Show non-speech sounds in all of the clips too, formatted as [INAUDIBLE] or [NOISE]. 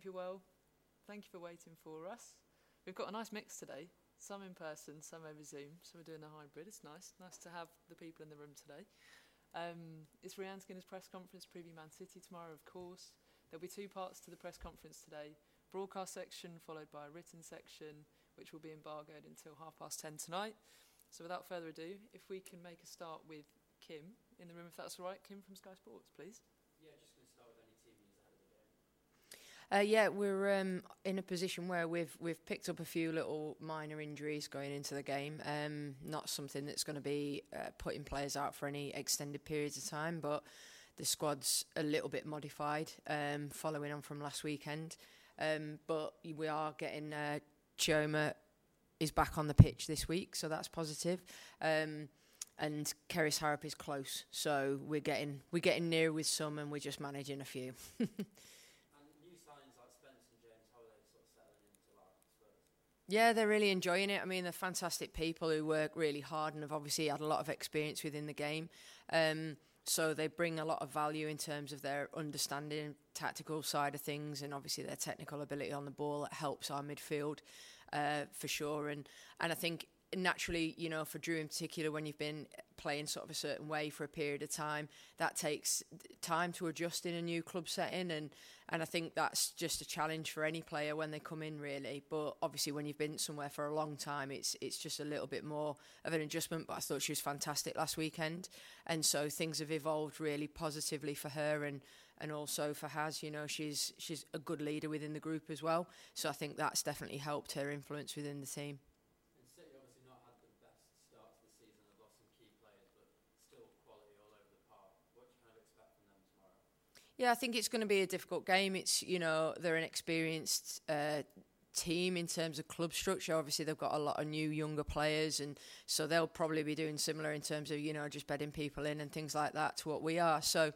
Hope you're well. Thank you for waiting for us. We've got a nice mix today. Some in person, some over Zoom. So we're doing a hybrid. It's nice. Nice to have the people in the room today. Um, it's Rehanne Skinner's press conference, preview Man City tomorrow, of course. There'll be two parts to the press conference today. Broadcast section followed by a written section, which will be embargoed until half past ten tonight. So without further ado, if we can make a start with Kim in the room, if that's all right. Kim from Sky Sports, please. Yeah, just going to start with any team news ahead of the game. Uh, yeah, we're um, in a position where we've we've picked up a few little minor injuries going into the game. Um, not something that's going to be uh, putting players out for any extended periods of time, but the squad's a little bit modified um, following on from last weekend. Um, but we are getting uh, Chioma is back on the pitch this week, so that's positive. Um, and Kerys Harrop is close, so we're getting we're getting near with some, and we're just managing a few. [LAUGHS] Yeah, they're really enjoying it. I mean, they're fantastic people who work really hard and have obviously had a lot of experience within the game. Um, so they bring a lot of value in terms of their understanding, tactical side of things, and obviously their technical ability on the ball. It helps our midfield uh, for sure. And and I think naturally, you know, for Drew in particular, when you've been playing sort of a certain way for a period of time, that takes time to adjust in a new club setting, and and I think that's just a challenge for any player when they come in, really. But obviously, when you've been somewhere for a long time, it's it's just a little bit more of an adjustment. But I thought she was fantastic last weekend, and so things have evolved really positively for her and. And also for Haz, you know, she's she's a good leader within the group as well. So I think that's definitely helped her influence within the team. Yeah, I think it's going to be a difficult game. It's you know they're an experienced uh, team in terms of club structure. Obviously, they've got a lot of new younger players, and so they'll probably be doing similar in terms of you know just bedding people in and things like that to what we are. So,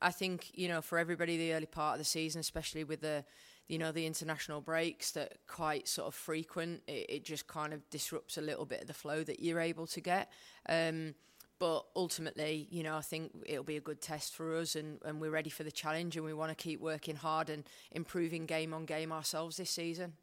I think you know for everybody, the early part of the season, especially with the you know the international breaks that quite sort of frequent, it, it just kind of disrupts a little bit of the flow that you're able to get. Um, but ultimately, you know, I think it'll be a good test for us, and, and we're ready for the challenge, and we want to keep working hard and improving game on game ourselves this season.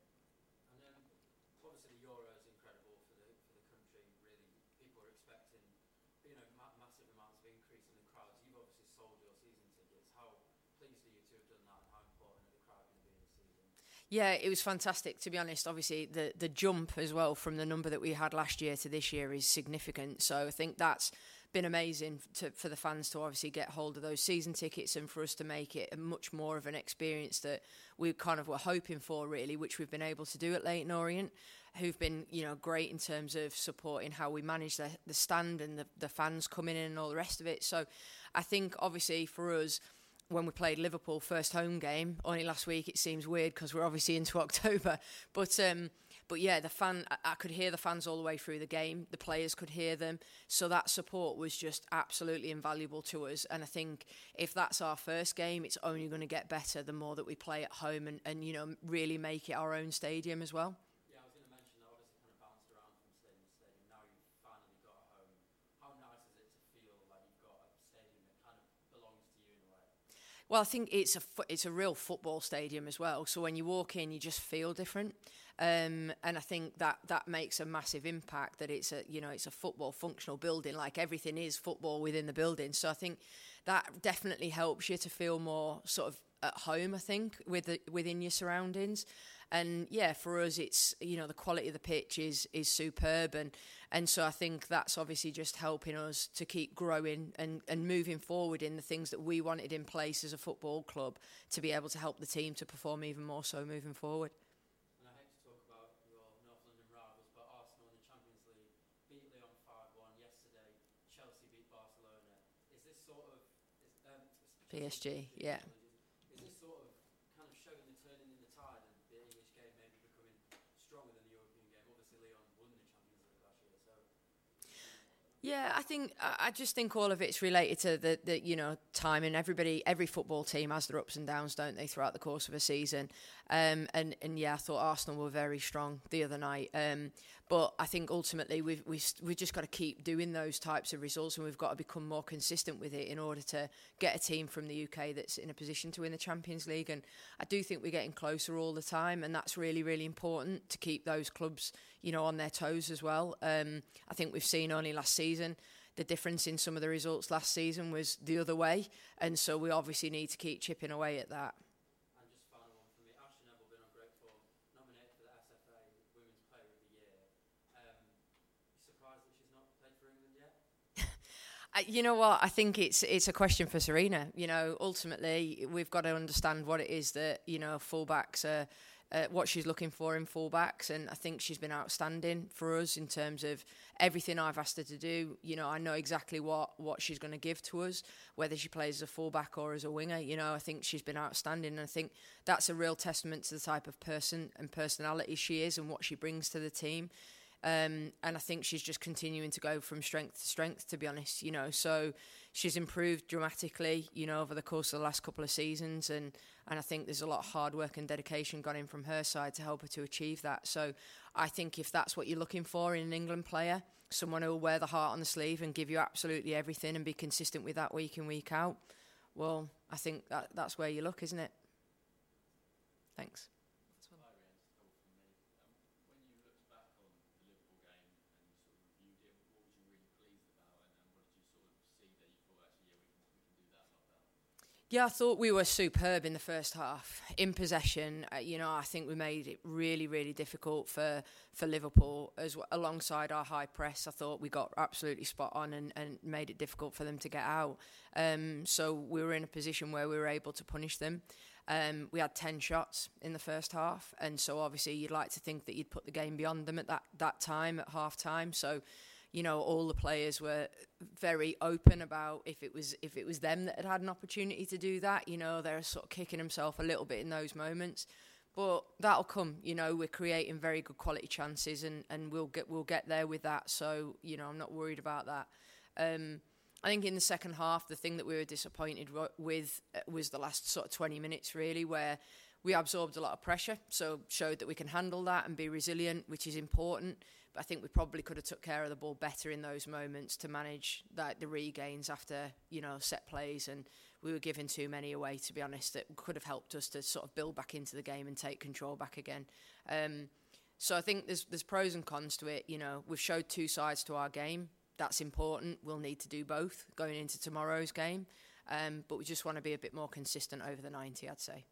Yeah, it was fantastic to be honest. Obviously, the the jump as well from the number that we had last year to this year is significant. So I think that's been amazing to, for the fans to obviously get hold of those season tickets and for us to make it much more of an experience that we kind of were hoping for, really, which we've been able to do at Leyton Orient, who've been you know great in terms of supporting how we manage the, the stand and the, the fans coming in and all the rest of it. So I think obviously for us when we played Liverpool first home game only last week. It seems weird because we're obviously [LAUGHS] into October, but um, but yeah, the fan I, I could hear the fans all the way through the game. The players could hear them, so that support was just absolutely invaluable to us. And I think if that's our first game, it's only going to get better the more that we play at home and and you know really make it our own stadium as well. Well, I think it's a it's a real football stadium as well. So when you walk in, you just feel different, um, and I think that that makes a massive impact. That it's a you know it's a football functional building, like everything is football within the building. So I think that definitely helps you to feel more sort of at home. I think with the, within your surroundings, and yeah, for us, it's you know the quality of the pitch is is superb, and and so I think that's obviously just helping us to keep growing and, and moving forward in the things that we wanted in place as a football club to be able to help the team to perform even more so moving forward. Yesterday, Chelsea beat Barcelona. Is this sort of is, um, PSG, yeah. Yeah, I think I just think all of it's related to the, the you know time and everybody every football team has their ups and downs, don't they, throughout the course of a season. Um, and and yeah, I thought Arsenal were very strong the other night. Um, but I think ultimately we've we've we've just got to keep doing those types of results, and we've got to become more consistent with it in order to get a team from the UK that's in a position to win the Champions League. And I do think we're getting closer all the time, and that's really really important to keep those clubs you know on their toes as well. Um, I think we've seen only last season the difference in some of the results last season was the other way, and so we obviously need to keep chipping away at that. [LAUGHS] you know what? I think it's it's a question for Sarina. You know, ultimately, we've got to understand what it is that you know fullbacks are. Uh, what she's looking for in fullbacks, and I think she's been outstanding for us in terms of everything I've asked her to do. You know, I know exactly what what she's going to give to us, whether she plays as a fullback or as a winger. You know, I think she's been outstanding, and I think that's a real testament to the type of person and personality she is and what she brings to the team. Um, and I think she's just continuing to go from strength to strength, to be honest, you know. So she's improved dramatically, you know, over the course of the last couple of seasons. And, and I think there's a lot of hard work and dedication gone in from her side to help her to achieve that. So I think if that's what you're looking for in an England player, someone who will wear the heart on the sleeve and give you absolutely everything and be consistent with that week in, week out, well, I think that, that's where you look, isn't it? Thanks. Yeah, I thought we were superb in the first half. In possession, uh, you know, I think we made it really, really difficult for, for Liverpool as alongside our high press. I thought we got absolutely spot on and, and made it difficult for them to get out. Um, so we were in a position where we were able to punish them. Um, we had 10 shots in the first half, and so obviously you'd like to think that you'd put the game beyond them at that, that time, at half time. So you know, all the players were very open about if it was if it was them that had had an opportunity to do that. You know, they're sort of kicking themselves a little bit in those moments, but that'll come. You know, we're creating very good quality chances, and, and we'll get we'll get there with that. So you know, I'm not worried about that. Um, I think in the second half, the thing that we were disappointed with uh, was the last sort of 20 minutes, really, where we absorbed a lot of pressure, so showed that we can handle that and be resilient, which is important. I think we probably could have took care of the ball better in those moments to manage that the regains after you know set plays, and we were giving too many away. To be honest, that could have helped us to sort of build back into the game and take control back again. Um, so I think there's there's pros and cons to it. You know, we've showed two sides to our game. That's important. We'll need to do both going into tomorrow's game. Um, but we just want to be a bit more consistent over the 90, I'd say.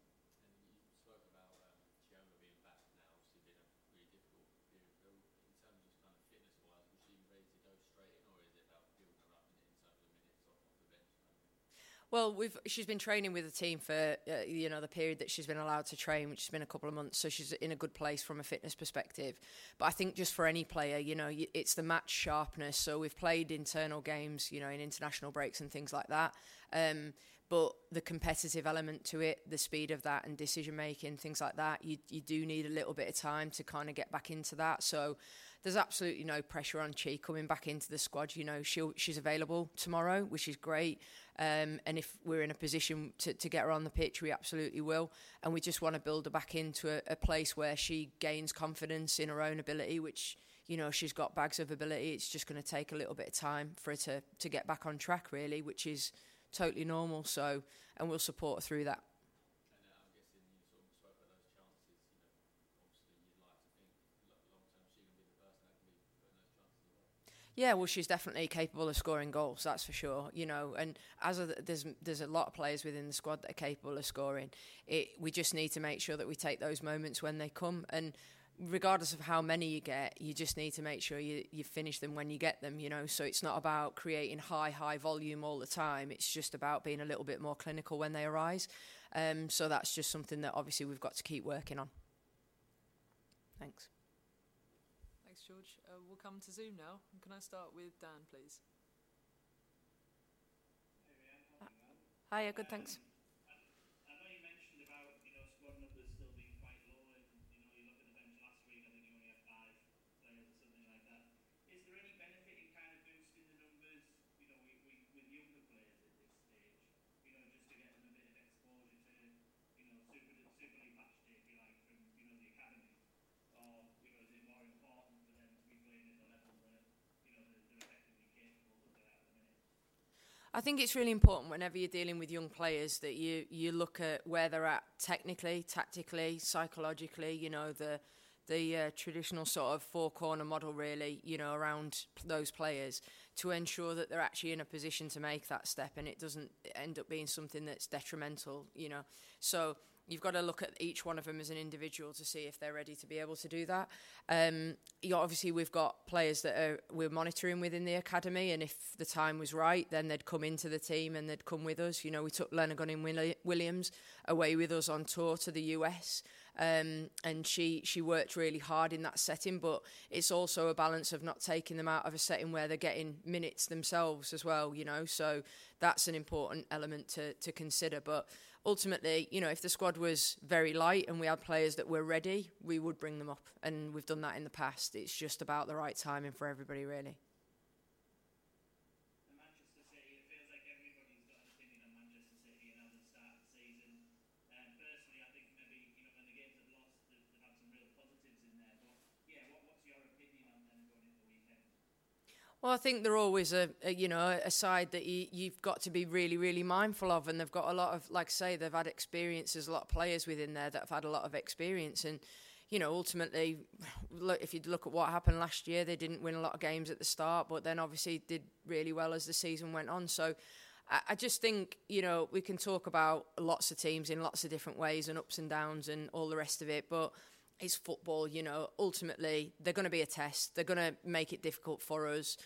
Well, we've she's been training with the team for uh, you know the period that she's been allowed to train, which has been a couple of months. So she's in a good place from a fitness perspective. But I think just for any player, you know, it's the match sharpness. So we've played internal games, you know, in international breaks and things like that. Um, but the competitive element to it, the speed of that, and decision making, things like that, you you do need a little bit of time to kind of get back into that. So there's absolutely no pressure on Chi coming back into the squad. You know, she she's available tomorrow, which is great. Um, and if we're in a position to, to get her on the pitch, we absolutely will. And we just want to build her back into a, a place where she gains confidence in her own ability, which you know she's got bags of ability. It's just going to take a little bit of time for her to to get back on track, really, which is totally normal. So, and we'll support her through that. Yeah, well, she's definitely capable of scoring goals. That's for sure. You know, and as a, there's there's a lot of players within the squad that are capable of scoring. It we just need to make sure that we take those moments when they come, and regardless of how many you get, you just need to make sure you you finish them when you get them. You know, so it's not about creating high high volume all the time. It's just about being a little bit more clinical when they arise. Um, so that's just something that obviously we've got to keep working on. Thanks. Thanks, George. Uh, we'll come to Zoom now. Can I start with Dan, please? Hiya, good, thanks. I think it's really important whenever you're dealing with young players that you you look at where they're at technically, tactically, psychologically. You know the the uh, traditional sort of four corner model, really. You know around those players to ensure that they're actually in a position to make that step, and it doesn't end up being something that's detrimental. You know, so you've got to look at each one of them as an individual to see if they're ready to be able to do that. Um, obviously, we've got players that are, we're monitoring within the academy, and if the time was right, then they'd come into the team and they'd come with us. You know, we took Lenna Gunning-Williams away with us on tour to the US. Um, and she she worked really hard in that setting. But it's also a balance of not taking them out of a setting where they're getting minutes themselves as well. You know, so that's an important element to to consider. But ultimately, you know, if the squad was very light and we had players that were ready, we would bring them up. And we've done that in the past. It's just about the right timing for everybody, really. Well, I think they're always a, a, you know a side that you, you've got to be really really mindful of, and they've got a lot of like I say they've had experiences, a lot of players within there that have had a lot of experience, and you know ultimately, [SIGHS] look if you look at what happened last year, they didn't win a lot of games at the start, but then obviously did really well as the season went on. So. I just think you know we can talk about lots of teams in lots of different ways and ups and downs and all the rest of it, but it's football. You know, ultimately they're going to be a test. They're going to make it difficult for us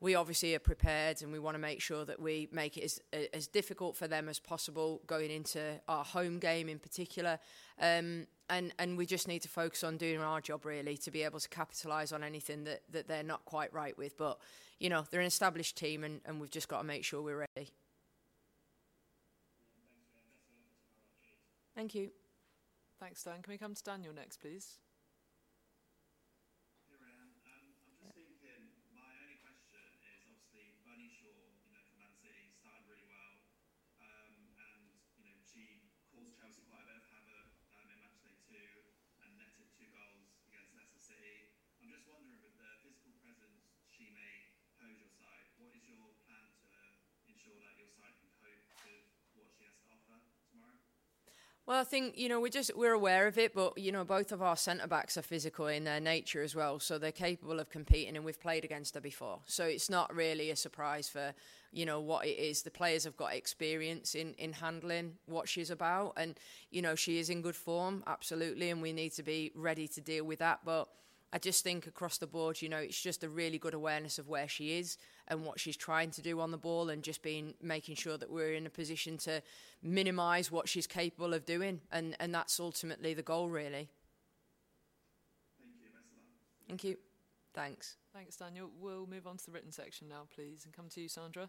we obviously are prepared and we want to make sure that we make it as, as difficult for them as possible going into our home game in particular. Um, and, and we just need to focus on doing our job really to be able to capitalise on anything that, that they're not quite right with. But, you know, they're an established team and, and we've just got to make sure we're ready. Thank you. Thanks, Dan. Can we come to Daniel next, please? Well, I think you know we're just we're aware of it, but you know both of our centre backs are physical in their nature as well, so they're capable of competing, and we've played against her before, so it's not really a surprise for you know what it is. The players have got experience in in handling what she's about, and you know she is in good form, absolutely, and we need to be ready to deal with that. But I just think across the board, you know, it's just a really good awareness of where she is and what she's trying to do on the ball, and just being making sure that we're in a position to minimise what she's capable of doing, and and that's ultimately the goal, really. Thank you. Thanks. Thanks, Daniel. We'll move on to the written section now, please, and come to you, Sandra.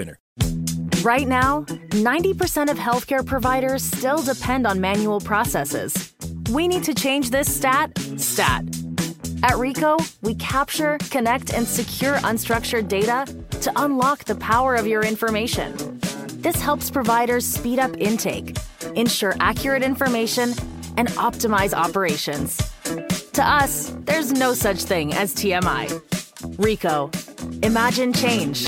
Right now, 90% of healthcare providers still depend on manual processes. We need to change this stat stat. At Ricoh, we capture, connect, and secure unstructured data to unlock the power of your information. This helps providers speed up intake, ensure accurate information, and optimize operations. To us, there's no such thing as TMI. Ricoh. Imagine change.